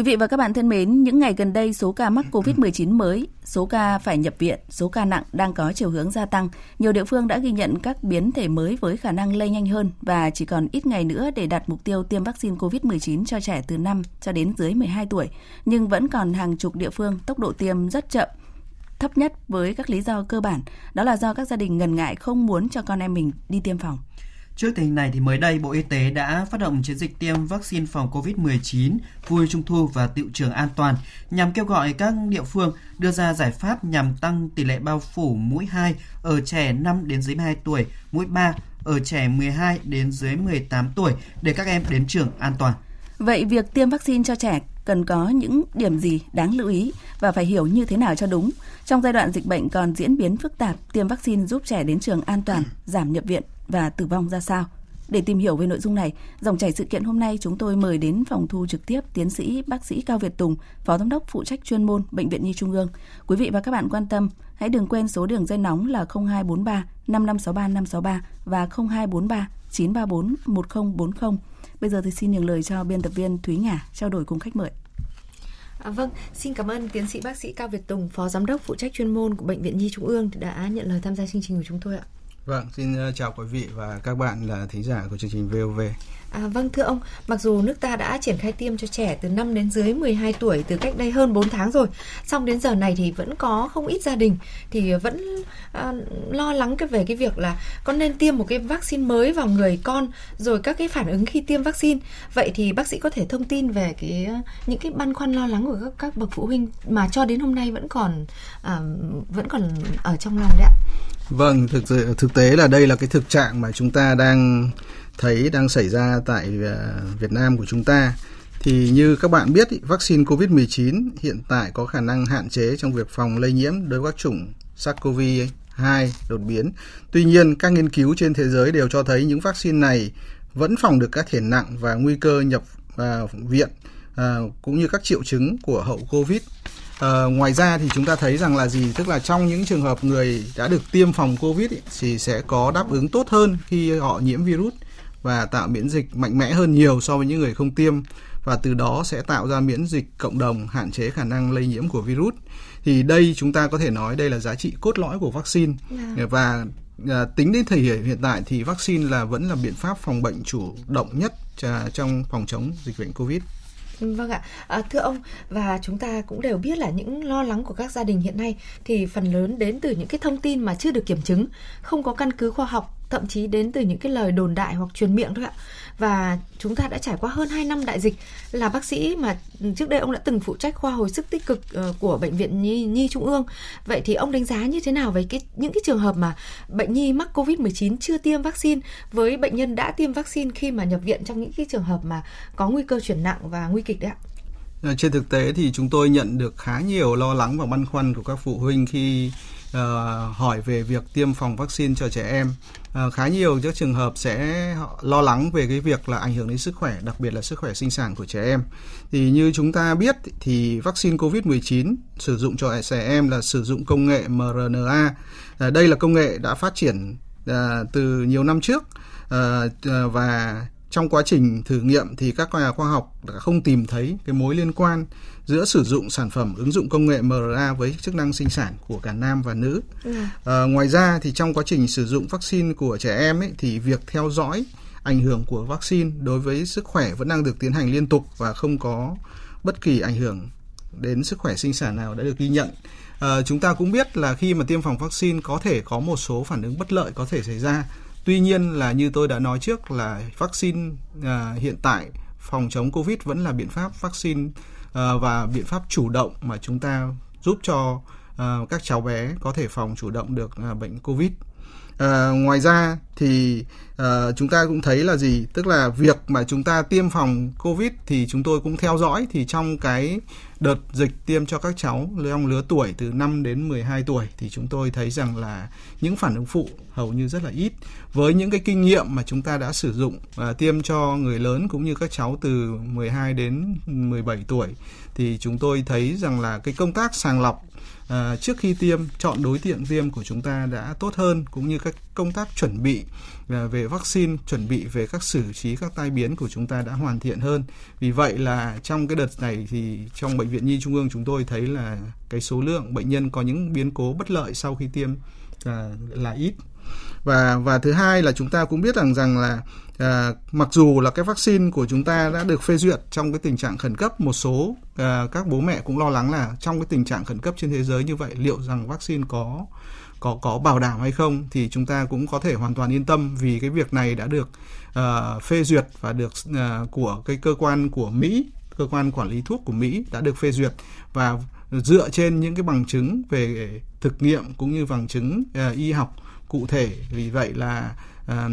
Quý vị và các bạn thân mến, những ngày gần đây số ca mắc COVID-19 mới, số ca phải nhập viện, số ca nặng đang có chiều hướng gia tăng. Nhiều địa phương đã ghi nhận các biến thể mới với khả năng lây nhanh hơn và chỉ còn ít ngày nữa để đạt mục tiêu tiêm vaccine COVID-19 cho trẻ từ 5 cho đến dưới 12 tuổi. Nhưng vẫn còn hàng chục địa phương tốc độ tiêm rất chậm, thấp nhất với các lý do cơ bản, đó là do các gia đình ngần ngại không muốn cho con em mình đi tiêm phòng. Trước tình hình này thì mới đây Bộ Y tế đã phát động chiến dịch tiêm vaccine phòng COVID-19 vui trung thu và tiệu trường an toàn nhằm kêu gọi các địa phương đưa ra giải pháp nhằm tăng tỷ lệ bao phủ mũi 2 ở trẻ 5 đến dưới 12 tuổi, mũi 3 ở trẻ 12 đến dưới 18 tuổi để các em đến trường an toàn. Vậy việc tiêm vaccine cho trẻ cần có những điểm gì đáng lưu ý và phải hiểu như thế nào cho đúng. Trong giai đoạn dịch bệnh còn diễn biến phức tạp, tiêm vaccine giúp trẻ đến trường an toàn, giảm nhập viện và tử vong ra sao? Để tìm hiểu về nội dung này, dòng chảy sự kiện hôm nay chúng tôi mời đến phòng thu trực tiếp tiến sĩ bác sĩ Cao Việt Tùng, Phó Giám đốc phụ trách chuyên môn Bệnh viện Nhi Trung ương. Quý vị và các bạn quan tâm, hãy đừng quên số đường dây nóng là 0243 5563 563 và 0243 934 1040. Bây giờ thì xin nhường lời cho biên tập viên Thúy Ngà trao đổi cùng khách mời. À, vâng, xin cảm ơn tiến sĩ bác sĩ Cao Việt Tùng, Phó Giám đốc phụ trách chuyên môn của Bệnh viện Nhi Trung ương đã nhận lời tham gia chương trình của chúng tôi ạ. Vâng, xin ờ, chào quý vị và các bạn là thính giả của chương trình VOV. À, vâng thưa ông, mặc dù nước ta đã triển khai tiêm cho trẻ từ 5 đến dưới 12 tuổi từ cách đây hơn 4 tháng rồi, song đến giờ này thì vẫn có không ít gia đình thì vẫn à, lo lắng cái về cái việc là có nên tiêm một cái vaccine mới vào người con rồi các cái phản ứng khi tiêm vaccine. Vậy thì bác sĩ có thể thông tin về cái à, những cái băn khoăn lo lắng của các các bậc phụ huynh mà cho đến hôm nay vẫn còn à, vẫn còn ở trong lòng đấy ạ. Vâng, thực thực tế là đây là cái thực trạng mà chúng ta đang thấy đang xảy ra tại à, Việt Nam của chúng ta. Thì như các bạn biết, vaccine COVID-19 hiện tại có khả năng hạn chế trong việc phòng lây nhiễm đối với các chủng SARS-CoV-2 đột biến. Tuy nhiên, các nghiên cứu trên thế giới đều cho thấy những vaccine này vẫn phòng được các thể nặng và nguy cơ nhập à, viện à, cũng như các triệu chứng của hậu COVID. Ngoài ra thì chúng ta thấy rằng là gì tức là trong những trường hợp người đã được tiêm phòng covid ý, thì sẽ có đáp ứng tốt hơn khi họ nhiễm virus và tạo miễn dịch mạnh mẽ hơn nhiều so với những người không tiêm. Và từ đó sẽ tạo ra miễn dịch cộng đồng hạn chế khả năng lây nhiễm của virus. Thì đây chúng ta có thể nói đây là giá trị cốt lõi của vaccine. Yeah. Dạ. và à, tính đến thời điểm hiện tại thì vaccine là vẫn là biện pháp phòng bệnh chủ động nhất trong phòng chống dịch bệnh covid. Vâng ạ, à, thưa ông và chúng ta cũng đều biết là những lo lắng của các gia đình hiện nay thì phần lớn đến từ những cái thông tin mà chưa được kiểm chứng, không có căn cứ khoa học, thậm chí đến từ những cái lời đồn đại hoặc truyền miệng thôi ạ. Và chúng ta đã trải qua hơn 2 năm đại dịch là bác sĩ mà trước đây ông đã từng phụ trách khoa hồi sức tích cực ờ, của bệnh viện Nhi, Nhi Trung ương. Vậy thì ông đánh giá như thế nào về cái những cái trường hợp mà bệnh nhi mắc Covid-19 chưa tiêm vaccine với bệnh nhân đã tiêm vaccine khi mà nhập viện trong những cái trường hợp mà có nguy cơ chuyển nặng và nguy kịch đấy ạ? Ờ, trên thực tế thì chúng tôi nhận được khá nhiều lo lắng và băn khoăn của các phụ huynh khi uh, hỏi về việc tiêm phòng vaccine cho trẻ em. Uh, khá nhiều các trường hợp sẽ lo lắng về cái việc là ảnh hưởng đến sức khỏe, đặc biệt là sức khỏe sinh sản của trẻ em. Thì như chúng ta biết thì vaccine COVID-19 sử dụng cho trẻ em là sử dụng công nghệ mRNA. Uh, đây là công nghệ đã phát triển uh, từ nhiều năm trước uh, và trong quá trình thử nghiệm thì các nhà khoa học đã không tìm thấy cái mối liên quan giữa sử dụng sản phẩm ứng dụng công nghệ mRNA với chức năng sinh sản của cả nam và nữ. Ừ. À, ngoài ra thì trong quá trình sử dụng vaccine của trẻ em ấy, thì việc theo dõi ảnh hưởng của vaccine đối với sức khỏe vẫn đang được tiến hành liên tục và không có bất kỳ ảnh hưởng đến sức khỏe sinh sản nào đã được ghi nhận. À, chúng ta cũng biết là khi mà tiêm phòng vaccine có thể có một số phản ứng bất lợi có thể xảy ra Tuy nhiên là như tôi đã nói trước là vaccine à, hiện tại phòng chống Covid vẫn là biện pháp vaccine à, và biện pháp chủ động mà chúng ta giúp cho à, các cháu bé có thể phòng chủ động được à, bệnh Covid. À, ngoài ra thì à, chúng ta cũng thấy là gì tức là việc mà chúng ta tiêm phòng covid thì chúng tôi cũng theo dõi thì trong cái đợt dịch tiêm cho các cháu trong lứa tuổi từ 5 đến 12 tuổi thì chúng tôi thấy rằng là những phản ứng phụ hầu như rất là ít. Với những cái kinh nghiệm mà chúng ta đã sử dụng và tiêm cho người lớn cũng như các cháu từ 12 đến 17 tuổi thì chúng tôi thấy rằng là cái công tác sàng lọc à, trước khi tiêm chọn đối tượng tiêm của chúng ta đã tốt hơn cũng như các công tác chuẩn bị à, về vaccine chuẩn bị về các xử trí các tai biến của chúng ta đã hoàn thiện hơn. Vì vậy là trong cái đợt này thì trong bệnh viện nhi trung ương chúng tôi thấy là cái số lượng bệnh nhân có những biến cố bất lợi sau khi tiêm à, là ít và và thứ hai là chúng ta cũng biết rằng rằng là à, mặc dù là cái vaccine của chúng ta đã được phê duyệt trong cái tình trạng khẩn cấp một số à, các bố mẹ cũng lo lắng là trong cái tình trạng khẩn cấp trên thế giới như vậy liệu rằng vaccine có có có bảo đảm hay không thì chúng ta cũng có thể hoàn toàn yên tâm vì cái việc này đã được uh, phê duyệt và được uh, của cái cơ quan của Mỹ cơ quan quản lý thuốc của Mỹ đã được phê duyệt. Và dựa trên những cái bằng chứng về thực nghiệm cũng như bằng chứng uh, y học cụ thể vì vậy là à,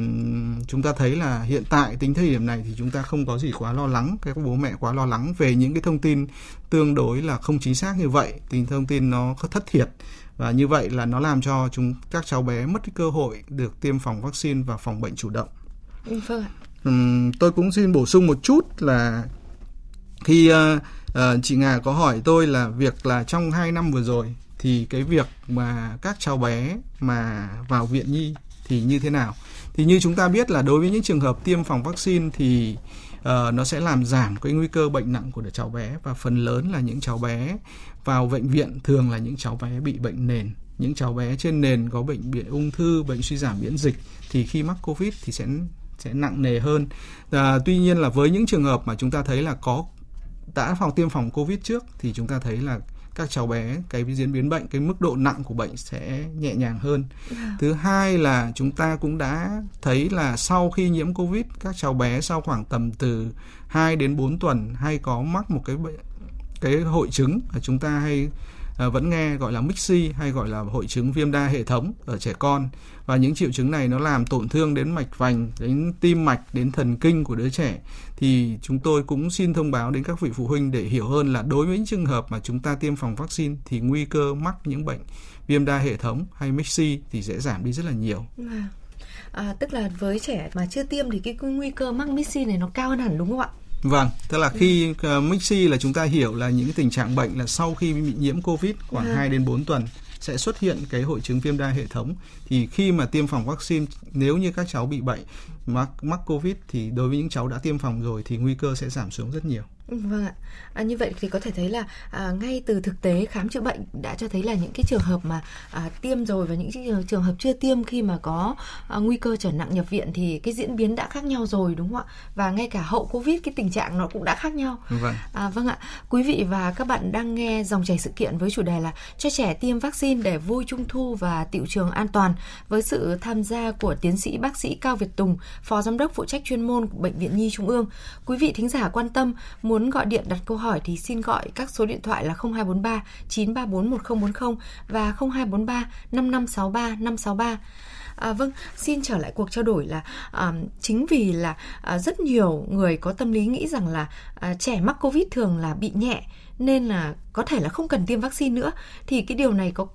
chúng ta thấy là hiện tại tính thời điểm này thì chúng ta không có gì quá lo lắng các bố mẹ quá lo lắng về những cái thông tin tương đối là không chính xác như vậy tình thông tin nó thất thiệt và như vậy là nó làm cho chúng các cháu bé mất cái cơ hội được tiêm phòng vaccine và phòng bệnh chủ động. Vâng ạ. Uhm, tôi cũng xin bổ sung một chút là khi uh, uh, chị Ngà có hỏi tôi là việc là trong 2 năm vừa rồi thì cái việc mà các cháu bé mà vào viện nhi thì như thế nào? Thì như chúng ta biết là đối với những trường hợp tiêm phòng vaccine thì uh, nó sẽ làm giảm cái nguy cơ bệnh nặng của đứa cháu bé. Và phần lớn là những cháu bé vào bệnh viện thường là những cháu bé bị bệnh nền. Những cháu bé trên nền có bệnh bị ung thư bệnh suy giảm miễn dịch thì khi mắc covid thì sẽ sẽ nặng nề hơn. À, tuy nhiên là với những trường hợp mà chúng ta thấy là có đã phòng tiêm phòng covid trước thì chúng ta thấy là các cháu bé cái diễn biến bệnh cái mức độ nặng của bệnh sẽ nhẹ nhàng hơn. Dạ. thứ hai là chúng ta cũng đã thấy là sau khi nhiễm covid các cháu bé sau khoảng tầm từ 2 đến 4 tuần hay có mắc một cái bệnh cái hội chứng mà chúng ta hay Ờ, vẫn nghe gọi là mixi hay gọi là hội chứng viêm đa hệ thống ở trẻ con và những triệu chứng này nó làm tổn thương đến mạch vành đến tim mạch đến thần kinh của đứa trẻ thì chúng tôi cũng xin thông báo đến các vị phụ huynh để hiểu hơn là đối với những trường hợp mà chúng ta tiêm phòng vaccine thì nguy cơ mắc những bệnh viêm đa hệ thống hay mixi thì sẽ giảm đi rất là nhiều. Vâng. À, tức là với trẻ mà chưa tiêm thì cái nguy cơ mắc mixi này nó cao hơn hẳn đúng không ạ? Vâng, tức là khi uh, Mixi là chúng ta hiểu là những tình trạng bệnh là sau khi bị nhiễm Covid khoảng à. 2 đến 4 tuần sẽ xuất hiện cái hội chứng viêm đa hệ thống. Thì khi mà tiêm phòng vaccine nếu như các cháu bị bệnh mắc mắc covid thì đối với những cháu đã tiêm phòng rồi thì nguy cơ sẽ giảm xuống rất nhiều Vâng ạ. À, như vậy thì có thể thấy là à, ngay từ thực tế khám chữa bệnh đã cho thấy là những cái trường hợp mà à, tiêm rồi và những trường hợp chưa tiêm khi mà có à, nguy cơ trở nặng nhập viện thì cái diễn biến đã khác nhau rồi đúng không ạ? Và ngay cả hậu Covid cái tình trạng nó cũng đã khác nhau. Vâng. À, vâng ạ. Quý vị và các bạn đang nghe dòng chảy sự kiện với chủ đề là cho trẻ tiêm vaccine để vui trung thu và tiệu trường an toàn với sự tham gia của tiến sĩ bác sĩ Cao Việt Tùng, phó giám đốc phụ trách chuyên môn của bệnh viện Nhi Trung ương. Quý vị thính giả quan tâm muốn muốn gọi điện đặt câu hỏi thì xin gọi các số điện thoại là 0243 934 1040 và 0243 5563 563. À, vâng, xin trở lại cuộc trao đổi là à, chính vì là à, rất nhiều người có tâm lý nghĩ rằng là à, trẻ mắc Covid thường là bị nhẹ nên là có thể là không cần tiêm vaccine nữa thì cái điều này có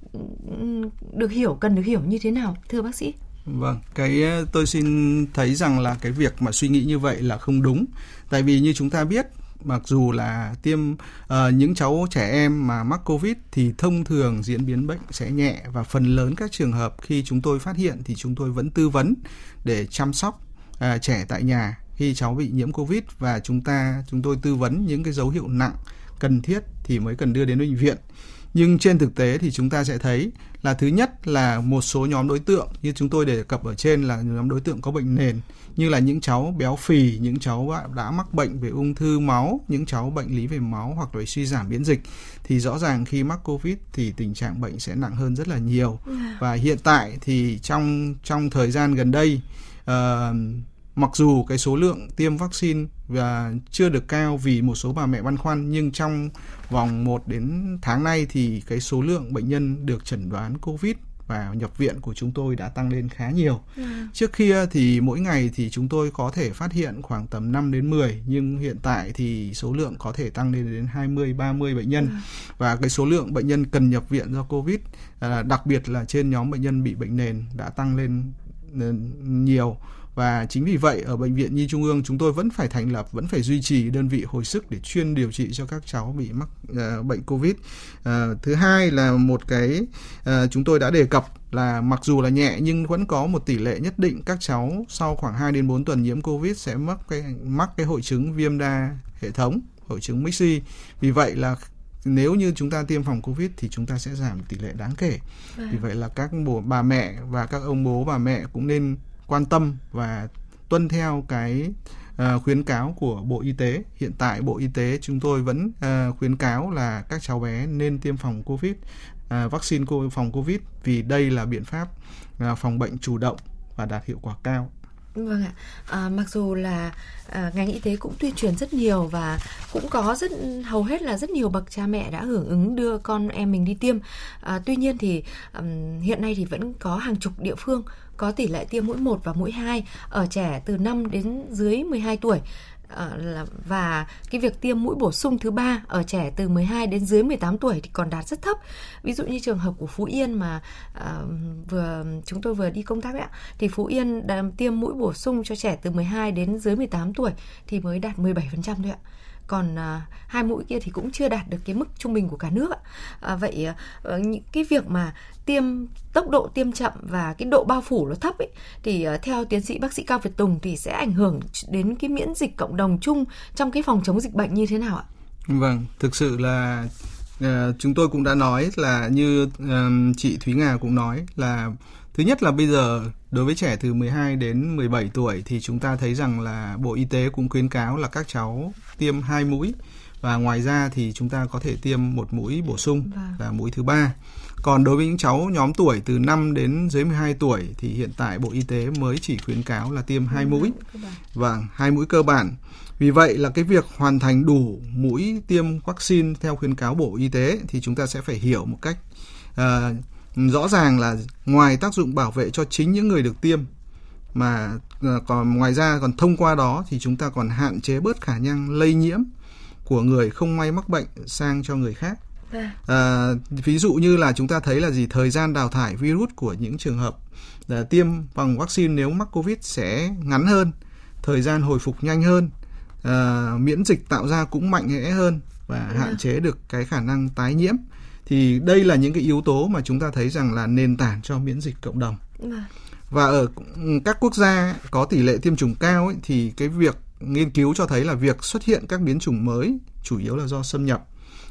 được hiểu cần được hiểu như thế nào thưa bác sĩ? Vâng, cái ờ, tôi xin thấy rằng là cái việc mà suy nghĩ như vậy là không đúng. Tại vì như chúng ta biết mặc dù là tiêm uh, những cháu trẻ em mà mắc covid thì thông thường diễn biến bệnh sẽ nhẹ và phần lớn các trường hợp khi chúng tôi phát hiện thì chúng tôi vẫn tư vấn để chăm sóc uh, trẻ tại nhà khi cháu bị nhiễm covid và chúng ta chúng tôi tư vấn những cái dấu hiệu nặng cần thiết thì mới cần đưa đến bệnh viện nhưng trên thực tế thì chúng ta sẽ thấy là thứ nhất là một số nhóm đối tượng như chúng tôi đề cập ở trên là nhóm đối tượng có bệnh nền như là những cháu béo phì, những cháu đã mắc bệnh về ung thư máu, những cháu bệnh lý về máu hoặc là suy giảm miễn dịch thì rõ ràng khi mắc covid thì tình trạng bệnh sẽ nặng hơn rất là nhiều dạ. và hiện tại thì trong trong thời gian gần đây uh, mặc dù cái số lượng tiêm vaccine và chưa được cao vì một số bà mẹ băn khoăn nhưng trong vòng 1 đến tháng nay thì cái số lượng bệnh nhân được chẩn đoán COVID và nhập viện của chúng tôi đã tăng lên khá nhiều. Ừ. Trước kia thì mỗi ngày thì chúng tôi có thể phát hiện khoảng tầm 5 đến 10 nhưng hiện tại thì số lượng có thể tăng lên đến 20 30 bệnh nhân. Ừ. Và cái số lượng bệnh nhân cần nhập viện do Covid à, đặc biệt là trên nhóm bệnh nhân bị bệnh nền đã tăng lên ừ, nhiều và chính vì vậy ở bệnh viện Nhi Trung ương chúng tôi vẫn phải thành lập vẫn phải duy trì đơn vị hồi sức để chuyên điều trị cho các cháu bị mắc uh, bệnh Covid. Uh, thứ hai là một cái uh, chúng tôi đã đề cập là mặc dù là nhẹ nhưng vẫn có một tỷ lệ nhất định các cháu sau khoảng 2 đến 4 tuần nhiễm Covid sẽ mắc cái mắc cái hội chứng viêm đa hệ thống, hội chứng MIS-C. Vì vậy là nếu như chúng ta tiêm phòng covid thì chúng ta sẽ giảm tỷ lệ đáng kể vì vâng. vậy là các bố bà mẹ và các ông bố bà mẹ cũng nên quan tâm và tuân theo cái uh, khuyến cáo của Bộ Y tế. Hiện tại Bộ Y tế chúng tôi vẫn uh, khuyến cáo là các cháu bé nên tiêm phòng COVID, uh, vaccine phòng COVID vì đây là biện pháp uh, phòng bệnh chủ động và đạt hiệu quả cao. Vâng ạ, à, mặc dù là à, ngành y tế cũng tuyên truyền rất nhiều và cũng có rất hầu hết là rất nhiều bậc cha mẹ đã hưởng ứng đưa con em mình đi tiêm. À, tuy nhiên thì um, hiện nay thì vẫn có hàng chục địa phương có tỷ lệ tiêm mũi 1 và mũi 2 ở trẻ từ 5 đến dưới 12 tuổi ờ, và cái việc tiêm mũi bổ sung thứ ba ở trẻ từ 12 đến dưới 18 tuổi thì còn đạt rất thấp. Ví dụ như trường hợp của Phú Yên mà uh, vừa chúng tôi vừa đi công tác ấy, thì Phú Yên đã tiêm mũi bổ sung cho trẻ từ 12 đến dưới 18 tuổi thì mới đạt 17% thôi ạ còn à, hai mũi kia thì cũng chưa đạt được cái mức trung bình của cả nước à, vậy à, ờ, những cái việc mà tiêm tốc độ tiêm chậm và cái độ bao phủ nó thấp ấy thì à, theo tiến sĩ bác sĩ Cao Việt Tùng thì sẽ ảnh hưởng đến cái miễn dịch cộng đồng chung trong cái phòng chống dịch bệnh như thế nào ạ? Vâng, thực sự là uh, chúng tôi cũng đã nói là như uh, chị Thúy Nga cũng nói là Thứ nhất là bây giờ đối với trẻ từ 12 đến 17 tuổi thì chúng ta thấy rằng là Bộ Y tế cũng khuyến cáo là các cháu tiêm hai mũi và ngoài ra thì chúng ta có thể tiêm một mũi bổ sung vâng. là mũi thứ ba. Còn đối với những cháu nhóm tuổi từ 5 đến dưới 12 tuổi thì hiện tại Bộ Y tế mới chỉ khuyến cáo là tiêm hai mũi. Vâng, hai mũi cơ bản. Vì vậy là cái việc hoàn thành đủ mũi tiêm vaccine theo khuyến cáo Bộ Y tế thì chúng ta sẽ phải hiểu một cách uh, rõ ràng là ngoài tác dụng bảo vệ cho chính những người được tiêm mà ờ, còn ngoài ra còn thông qua đó thì chúng ta còn hạn chế bớt khả năng lây nhiễm của người không may mắc bệnh sang cho người khác. À, ví dụ như là chúng ta thấy là gì thời gian đào thải virus của những trường hợp là tiêm bằng vaccine nếu mắc covid sẽ ngắn hơn, thời gian hồi phục nhanh hơn, à, miễn dịch tạo ra cũng mạnh mẽ hơn và hạn chế được cái khả năng tái nhiễm thì đây là những cái yếu tố mà chúng ta thấy rằng là nền tảng cho miễn dịch cộng đồng vâng. và ở các quốc gia có tỷ lệ tiêm chủng cao ấy, thì cái việc nghiên cứu cho thấy là việc xuất hiện các biến chủng mới chủ yếu là do xâm nhập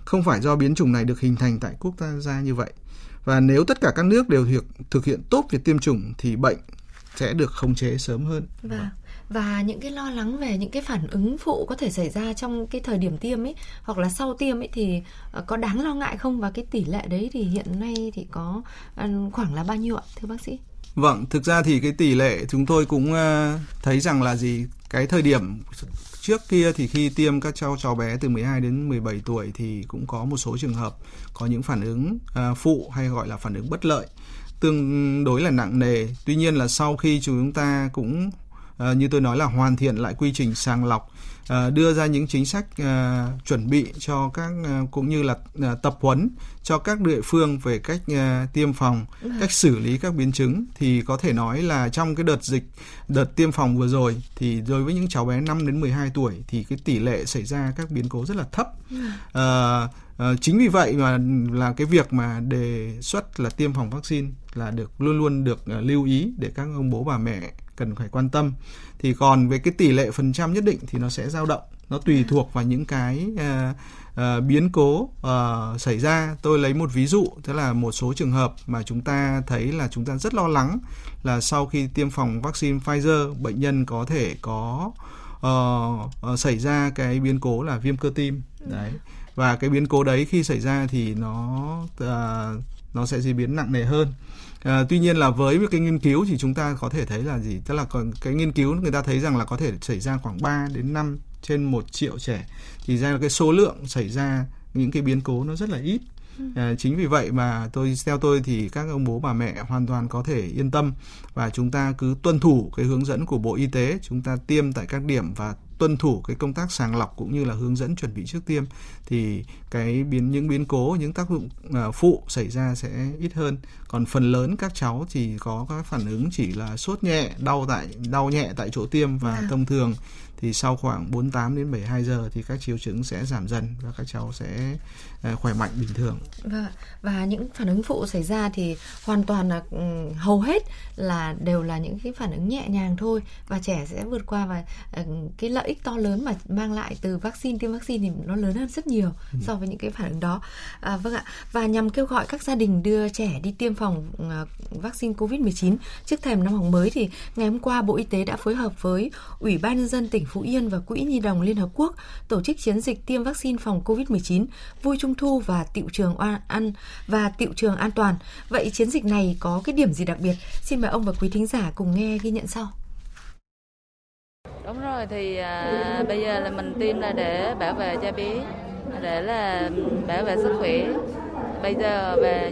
không phải do biến chủng này được hình thành tại quốc gia như vậy và nếu tất cả các nước đều thực, thực hiện tốt việc tiêm chủng thì bệnh sẽ được khống chế sớm hơn. Vâng và những cái lo lắng về những cái phản ứng phụ có thể xảy ra trong cái thời điểm tiêm ấy hoặc là sau tiêm ấy thì à, có đáng lo ngại không và cái tỷ lệ đấy thì hiện nay thì có à, khoảng là bao nhiêu ạ thưa bác sĩ? Vâng, thực ra thì cái tỷ lệ chúng tôi cũng à, thấy rằng là gì cái thời điểm trước kia thì khi tiêm các cháu cháu bé từ 12 đến 17 tuổi thì cũng có một số trường hợp có những phản ứng phụ hay gọi là phản ứng bất lợi tương đối là nặng nề. Tuy nhiên là sau khi chúng ta cũng uh, như tôi nói là hoàn thiện lại quy trình sàng lọc uh, đưa ra những chính sách uh, chuẩn bị cho các uh, cũng như là uh, tập huấn cho các địa phương về cách uh, tiêm phòng, ừ. cách xử lý các biến chứng thì có thể nói là trong cái đợt dịch đợt tiêm phòng vừa rồi thì đối với những cháu bé 5 đến 12 tuổi thì cái tỷ lệ xảy ra các biến cố rất là thấp. Uh, Uh, chính vì vậy mà là cái việc mà đề xuất là tiêm phòng vaccine là được luôn luôn được uh, lưu ý để các ông bố bà mẹ cần phải quan tâm. Thì còn về cái tỷ lệ phần trăm nhất định thì nó sẽ dao động. Nó tùy thuộc vào những cái uh, uh, biến cố uh, xảy ra. Tôi lấy một ví dụ tức là một số trường hợp mà chúng ta thấy là chúng ta rất lo lắng là sau khi tiêm phòng vaccine Pfizer bệnh nhân có thể có uh, uh, xảy ra cái biến cố là viêm cơ tim. Đấy. Và cái biến cố đấy khi xảy ra thì nó uh, nó sẽ diễn biến nặng nề hơn À, tuy nhiên là với một cái nghiên cứu thì chúng ta có thể thấy là gì? Tức là còn cái nghiên cứu người ta thấy rằng là có thể xảy ra khoảng 3 đến 5 trên 1 triệu trẻ thì ra là cái số lượng xảy ra những cái biến cố nó rất là ít. À, chính vì vậy mà tôi theo tôi thì các ông bố bà mẹ hoàn toàn có thể yên tâm và chúng ta cứ tuân thủ cái hướng dẫn của Bộ Y tế, chúng ta tiêm tại các điểm và tuân thủ cái công tác sàng lọc cũng như là hướng dẫn chuẩn bị trước tiêm thì cái biến những biến cố những tác dụng uh, phụ xảy ra sẽ ít hơn. Còn phần lớn các cháu thì có các phản ứng chỉ là sốt nhẹ đau tại đau nhẹ tại chỗ tiêm và à. thông thường thì sau khoảng 48 đến 72 giờ thì các triệu chứng sẽ giảm dần và các cháu sẽ À, khỏe mạnh bình thường. Và và những phản ứng phụ xảy ra thì hoàn toàn là ừ, hầu hết là đều là những cái phản ứng nhẹ nhàng thôi và trẻ sẽ vượt qua và ừ, cái lợi ích to lớn mà mang lại từ vaccine tiêm vaccine thì nó lớn hơn rất nhiều ừ. so với những cái phản ứng đó. À, vâng ạ. Và nhằm kêu gọi các gia đình đưa trẻ đi tiêm phòng vaccine COVID-19 trước thềm năm học mới thì ngày hôm qua Bộ Y tế đã phối hợp với Ủy ban nhân dân tỉnh Phú Yên và Quỹ Nhi đồng Liên hợp quốc tổ chức chiến dịch tiêm vaccine phòng COVID-19 vui trung thu và tiệu trường ăn và tiệu trường an toàn. Vậy chiến dịch này có cái điểm gì đặc biệt? Xin mời ông và quý thính giả cùng nghe ghi nhận sau. Đúng rồi thì à, bây giờ là mình tiêm là để bảo vệ cho bé để là bảo vệ sức khỏe. Bây giờ về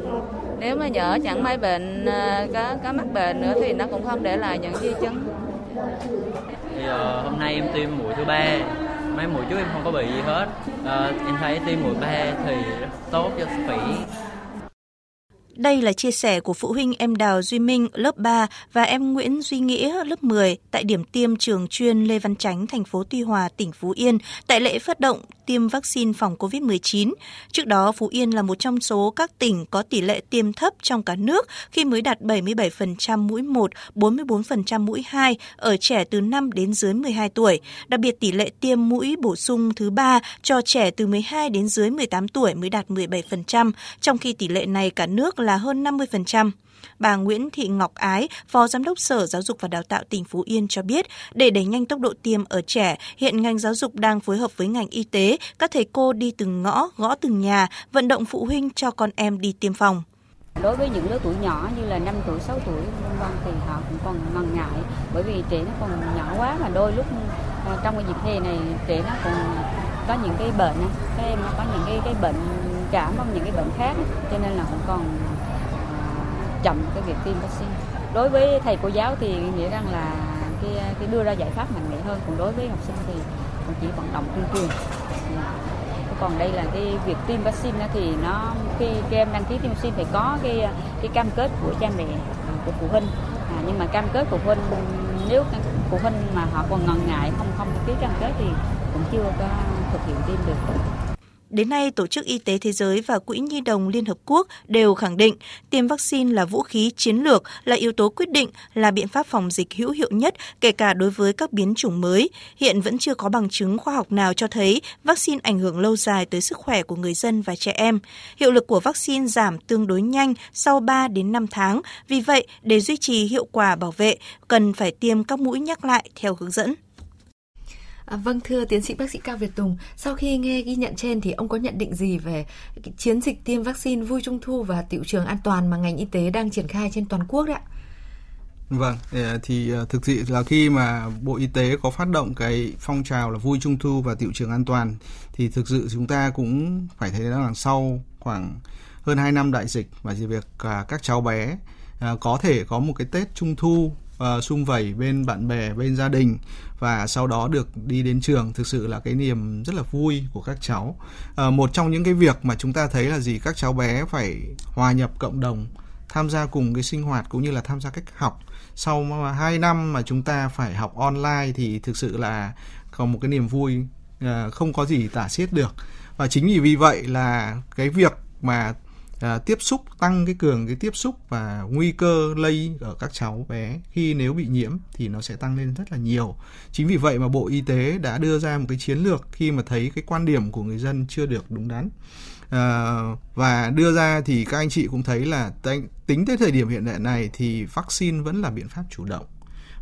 nếu mà nhỡ chẳng may bệnh à, có có mắc bệnh nữa thì nó cũng không để lại những di chứng. Thì uh, hôm nay em tiêm mũi thứ ba. Mấy mũi trước em không có bị gì hết. À, em thấy tiêm mũi ba thì rất tốt cho sức khỏe đây là chia sẻ của phụ huynh em Đào Duy Minh lớp 3 và em Nguyễn Duy Nghĩa lớp 10 tại điểm tiêm trường chuyên Lê Văn Chánh, thành phố Tuy Hòa, tỉnh Phú Yên tại lễ phát động tiêm vaccine phòng COVID-19. Trước đó, Phú Yên là một trong số các tỉnh có tỷ lệ tiêm thấp trong cả nước khi mới đạt 77% mũi 1, 44% mũi 2 ở trẻ từ 5 đến dưới 12 tuổi. Đặc biệt tỷ lệ tiêm mũi bổ sung thứ 3 cho trẻ từ 12 đến dưới 18 tuổi mới đạt 17%, trong khi tỷ lệ này cả nước là là hơn 50%. Bà Nguyễn Thị Ngọc Ái, Phó Giám đốc Sở Giáo dục và Đào tạo tỉnh Phú Yên cho biết, để đẩy nhanh tốc độ tiêm ở trẻ, hiện ngành giáo dục đang phối hợp với ngành y tế, các thầy cô đi từng ngõ, gõ từng nhà, vận động phụ huynh cho con em đi tiêm phòng. Đối với những lứa tuổi nhỏ như là 5 tuổi, 6 tuổi vân vân thì họ cũng còn ngần ngại bởi vì trẻ nó còn nhỏ quá mà đôi lúc à, trong cái dịp hè này trẻ nó còn có những cái bệnh các em nó có những cái cái bệnh cảm hoặc những cái bệnh khác cho nên là cũng còn chậm cái việc tiêm vaccine. Đối với thầy cô giáo thì nghĩa rằng là cái, cái đưa ra giải pháp mạnh mẽ hơn. Còn đối với học sinh thì cũng chỉ vận động tuyên truyền. Còn đây là cái việc tiêm vaccine thì nó khi các em đăng ký tiêm vaccine phải có cái cái cam kết của cha mẹ à, của phụ huynh. À, nhưng mà cam kết của phụ huynh nếu phụ huynh mà họ còn ngần ngại không không ký cam kết thì cũng chưa có thực hiện tiêm được. Đến nay, Tổ chức Y tế Thế giới và Quỹ Nhi đồng Liên Hợp Quốc đều khẳng định tiêm vaccine là vũ khí chiến lược, là yếu tố quyết định, là biện pháp phòng dịch hữu hiệu nhất, kể cả đối với các biến chủng mới. Hiện vẫn chưa có bằng chứng khoa học nào cho thấy vaccine ảnh hưởng lâu dài tới sức khỏe của người dân và trẻ em. Hiệu lực của vaccine giảm tương đối nhanh sau 3 đến 5 tháng. Vì vậy, để duy trì hiệu quả bảo vệ, cần phải tiêm các mũi nhắc lại theo hướng dẫn. À, vâng thưa tiến sĩ bác sĩ Cao Việt Tùng, sau khi nghe ghi nhận trên thì ông có nhận định gì về chiến dịch tiêm vaccine vui trung thu và tiệu trường an toàn mà ngành y tế đang triển khai trên toàn quốc đấy ạ? Vâng, thì à, à, thực sự là khi mà Bộ Y tế có phát động cái phong trào là vui trung thu và tiệu trường an toàn thì thực sự chúng ta cũng phải thấy rằng sau khoảng hơn 2 năm đại dịch và việc à, các cháu bé có thể có một cái Tết trung thu uh, sum vầy bên bạn bè bên gia đình và sau đó được đi đến trường. Thực sự là cái niềm rất là vui của các cháu. Uh, một trong những cái việc mà chúng ta thấy là gì? Các cháu bé phải hòa nhập cộng đồng tham gia cùng cái sinh hoạt cũng như là tham gia cách học. Sau mà hai năm mà chúng ta phải học online thì thực sự là có một cái niềm vui ờ, không có gì tả xiết được. Và chính vì vì vậy là cái việc mà à, tiếp xúc tăng cái cường cái tiếp xúc và nguy cơ lây ở các cháu bé. Khi nếu bị nhiễm thì nó sẽ tăng lên rất là nhiều. Chính vì vậy mà bộ y tế đã đưa ra một cái chiến lược khi mà thấy cái quan điểm của người dân chưa được đúng đắn. À, và đưa ra thì các anh chị cũng thấy là tính tới thời điểm hiện tại này thì vaccine vẫn là biện pháp chủ động.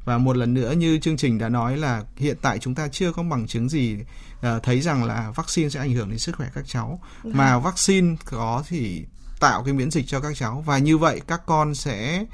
Và một lần nữa như chương trình đã nói là hiện tại chúng ta chưa có bằng chứng gì uh, thấy rằng là vaccine sẽ ảnh hưởng đến sức khỏe các cháu. Mà vaccine có thì tạo cái miễn dịch cho các cháu. Và như vậy các con sẽ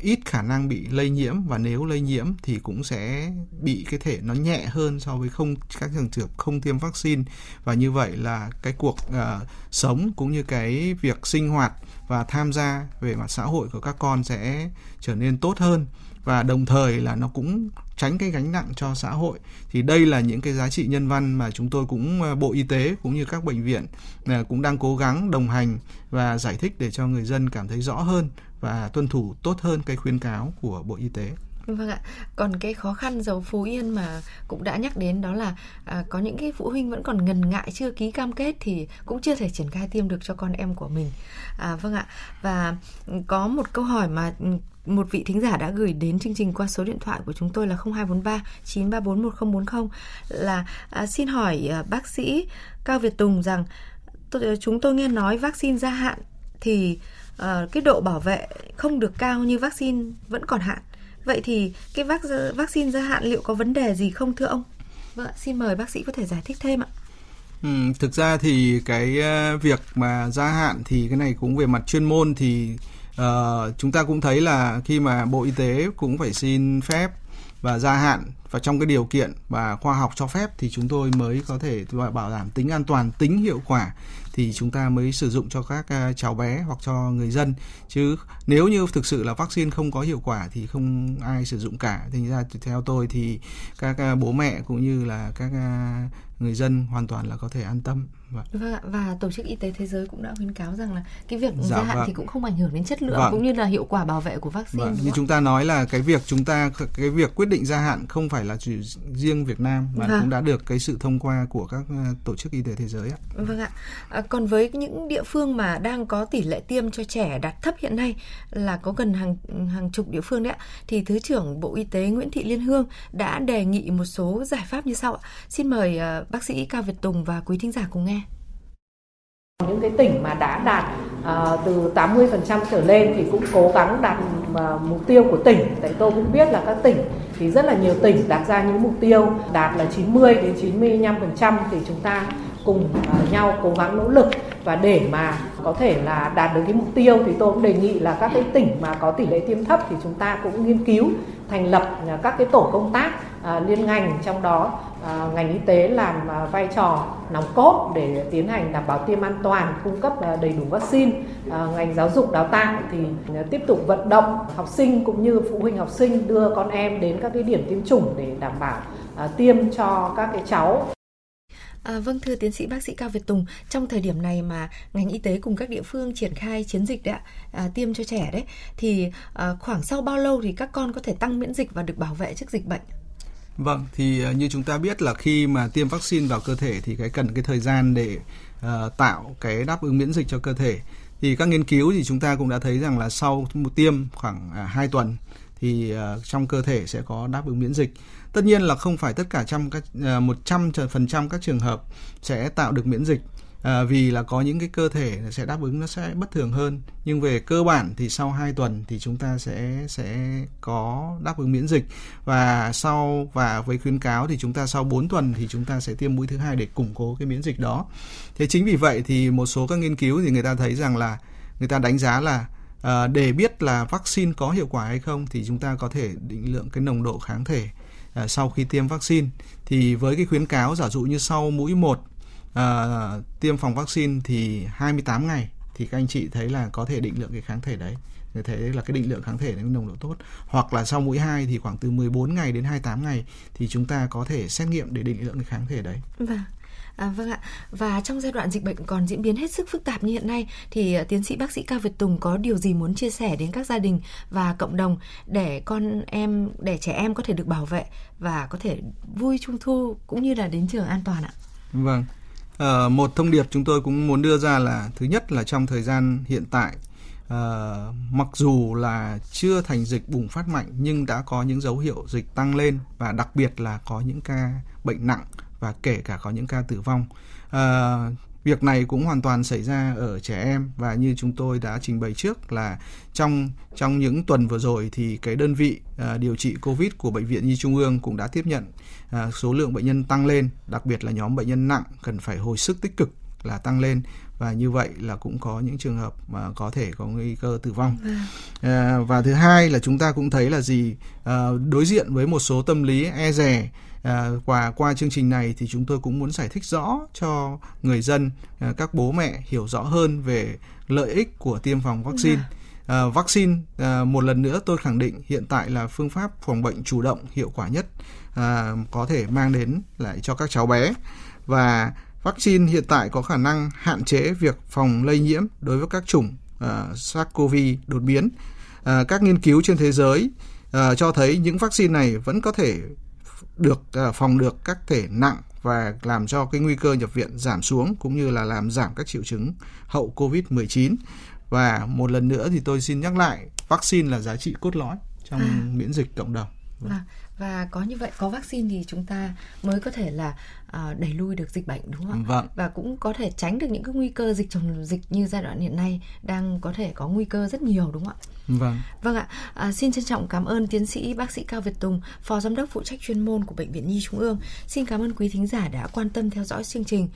ít khả năng bị lây nhiễm. Và nếu lây nhiễm thì cũng sẽ bị cái thể nó nhẹ hơn so với không các trường hợp không tiêm vaccine. Và như vậy là cái cuộc uh, sống cũng như cái việc sinh hoạt và tham gia về mặt xã hội của các con sẽ trở nên tốt hơn và đồng thời là nó cũng tránh cái gánh nặng cho xã hội. Thì đây là những cái giá trị nhân văn mà chúng tôi cũng ờ, bộ y tế cũng như các bệnh viện ờ, cũng đang cố gắng đồng hành và giải thích để cho người dân cảm thấy rõ hơn và tuân thủ tốt hơn cái khuyến cáo của bộ y tế. Vâng ạ. Còn cái khó khăn dầu Phú Yên mà cũng đã nhắc đến đó là à, có những cái phụ huynh vẫn còn ngần ngại chưa ký cam kết thì cũng chưa thể triển khai tiêm được cho con em của mình. À, vâng ạ. Và có một câu hỏi mà ừ, một vị thính giả đã gửi đến chương trình qua số điện thoại của chúng tôi là 0243 934 1040 là à, xin hỏi à, bác sĩ Cao Việt Tùng rằng tôi, chúng tôi nghe nói vaccine gia hạn thì à, cái độ bảo vệ không được cao như vaccine vẫn còn hạn Vậy thì cái vắc, vaccine gia hạn liệu có vấn đề gì không thưa ông? Vâng xin mời bác sĩ có thể giải thích thêm ạ. Ừ, thực ra thì cái ờ, việc mà gia hạn thì cái này cũng về mặt chuyên môn thì uh, chúng ta cũng thấy là khi mà Bộ Y tế cũng phải xin phép và gia hạn và trong cái điều kiện và khoa học cho phép thì chúng tôi mới có thể bảo đảm tính an toàn, tính hiệu quả thì chúng ta mới sử dụng cho các à, cháu bé hoặc cho người dân. Chứ nếu như thực sự là vaccine không có hiệu quả thì không ai sử dụng cả. Thành ra theo tôi thì các à, bố mẹ cũng như là các à, người dân hoàn toàn là có thể an tâm. Vâng. Và, và tổ chức y tế thế giới cũng đã khuyến cáo rằng là cái việc dạ, gia hạn vâng. thì cũng không ảnh hưởng đến chất lượng vâng. cũng như là hiệu quả bảo vệ của vaccine. Vâng. Như chúng ta nói là cái việc chúng ta cái việc quyết định gia hạn không phải là chỉ riêng Việt Nam mà vâng. cũng đã được cái sự thông qua của các ờ, tổ chức y tế thế giới ạ. Vâng ạ. À, còn với những địa phương mà đang có tỷ lệ tiêm cho trẻ đạt thấp hiện nay là có gần hàng hàng chục địa phương đấy ạ thì thứ trưởng Bộ Y tế Nguyễn Thị Liên Hương đã đề nghị một số giải pháp như sau ạ. Xin mời uh, bác sĩ Cao Việt Tùng và quý thính giả cùng nghe. Những cái tỉnh mà đã đạt uh, từ 80% trở lên thì cũng cố gắng đạt uh, mục tiêu của tỉnh. Tại tôi cũng biết là các tỉnh thì rất là nhiều tỉnh đặt ra những mục tiêu đạt là 90 đến 95% thì chúng ta cùng uh, nhau cố gắng nỗ lực và để mà có thể là đạt được cái mục tiêu thì tôi cũng đề nghị là các cái tỉnh mà có tỷ lệ tiêm thấp thì chúng ta cũng nghiên cứu thành lập các cái tổ công tác à, liên ngành trong đó À, ngành y tế làm à, vai trò nòng cốt để tiến hành đảm bảo tiêm an toàn cung cấp à, đầy đủ vaccine ngành giáo dục đào tạo thì tiếp tục vận động học sinh cũng như phụ huynh học sinh đưa con em đến các cái điểm tiêm chủng để đảm bảo tiêm cho các cái cháu À, vâng thưa tiến sĩ bác sĩ Cao Việt Tùng, trong thời điểm này mà ngành y tế cùng các địa phương triển khai chiến dịch đấy ạ, à, tiêm cho trẻ đấy, thì à, khoảng sau bao lâu thì các con có thể tăng miễn dịch và được bảo vệ trước dịch bệnh? Vâng, thì ờ, như chúng ta biết là khi mà tiêm vaccine vào cơ thể thì cái cần cái thời gian để uh, tạo cái đáp ứng miễn dịch cho cơ thể. Thì các nghiên cứu thì chúng ta cũng đã thấy rằng là sau một tiêm khoảng à, uh, 2 tuần thì uh, trong cơ thể sẽ có đáp ứng miễn dịch. Tất nhiên là không phải tất cả trăm các một trăm phần trăm các trường hợp sẽ tạo được miễn dịch à, vì là có những cái cơ thể sẽ đáp ứng nó sẽ bất thường hơn. Nhưng về cơ bản thì sau 2 tuần thì chúng ta sẽ sẽ có đáp ứng miễn dịch. Và sau và với khuyến cáo thì chúng ta sau 4 tuần thì chúng ta sẽ tiêm mũi thứ hai để củng cố cái miễn dịch đó. Thế chính vì vậy thì một số các nghiên cứu thì người ta thấy rằng là người ta đánh giá là à, để biết là vaccine có hiệu quả hay không thì chúng ta có thể định lượng cái nồng độ kháng thể à, sau khi tiêm vaccine. Thì với cái khuyến cáo giả dụ như sau mũi 1 à, tiêm phòng vaccine thì 28 ngày thì các anh chị thấy là có thể định lượng cái kháng thể đấy để thấy là cái định lượng kháng thể đấy nồng độ tốt hoặc là sau mũi 2 thì khoảng từ 14 ngày đến 28 ngày thì chúng ta có thể xét nghiệm để định lượng cái kháng thể đấy. Vâng. À, vâng ạ. Và trong giai đoạn dịch bệnh còn diễn biến hết sức phức tạp như hiện nay thì uh, tiến sĩ bác sĩ Cao Việt Tùng có điều gì muốn chia sẻ đến các gia đình và cộng đồng để con em để trẻ em có thể được bảo vệ và có thể vui trung thu cũng như là đến trường an toàn ạ? Vâng. À, một thông điệp chúng tôi cũng muốn đưa ra là thứ nhất là trong thời gian hiện tại à, mặc dù là chưa thành dịch bùng phát mạnh nhưng đã có những dấu hiệu dịch tăng lên và đặc biệt là có những ca bệnh nặng và kể cả có những ca tử vong. À, việc này cũng hoàn toàn xảy ra ở trẻ em và như chúng tôi đã trình bày trước là trong trong những tuần vừa rồi thì cái đơn vị à, điều trị covid của bệnh viện nhi trung ương cũng đã tiếp nhận à, số lượng bệnh nhân tăng lên đặc biệt là nhóm bệnh nhân nặng cần phải hồi sức tích cực là tăng lên và như vậy là cũng có những trường hợp mà có thể có nguy cơ tử vong. À, và thứ hai là chúng ta cũng thấy là gì? À, đối diện với một số tâm lý e rè à, và qua chương trình này thì chúng tôi cũng muốn giải thích rõ cho người dân à, các bố mẹ hiểu rõ hơn về lợi ích của tiêm phòng vaccine. À, vaccine à, một lần nữa tôi khẳng định hiện tại là phương pháp phòng bệnh chủ động hiệu quả nhất à, có thể mang đến lại cho các cháu bé. Và vaccine hiện tại có khả năng hạn chế việc phòng lây nhiễm đối với các chủng SARS-CoV đột biến. Các nghiên cứu trên thế giới cho thấy những vaccine này vẫn có thể được uh, phòng được các thể nặng và làm cho cái nguy cơ nhập viện giảm xuống cũng như là làm giảm các triệu chứng hậu Covid-19. Và một lần nữa thì tôi xin nhắc lại, vaccine là giá trị cốt lõi trong à. miễn dịch cộng đồng. Vâng và có như vậy có vaccine thì chúng ta mới có thể là uh, đẩy lui được dịch bệnh đúng không ạ? Vâng. Và cũng có thể tránh được những cái nguy cơ dịch chồng dịch như giai đoạn hiện nay đang có thể có nguy cơ rất nhiều đúng không ạ? Vâng. Vâng ạ. À, xin trân trọng cảm ơn tiến sĩ bác sĩ Cao Việt Tùng, phó giám đốc phụ trách chuyên môn của bệnh viện Nhi Trung ương. Xin cảm ơn quý thính giả đã quan tâm theo dõi chương trình.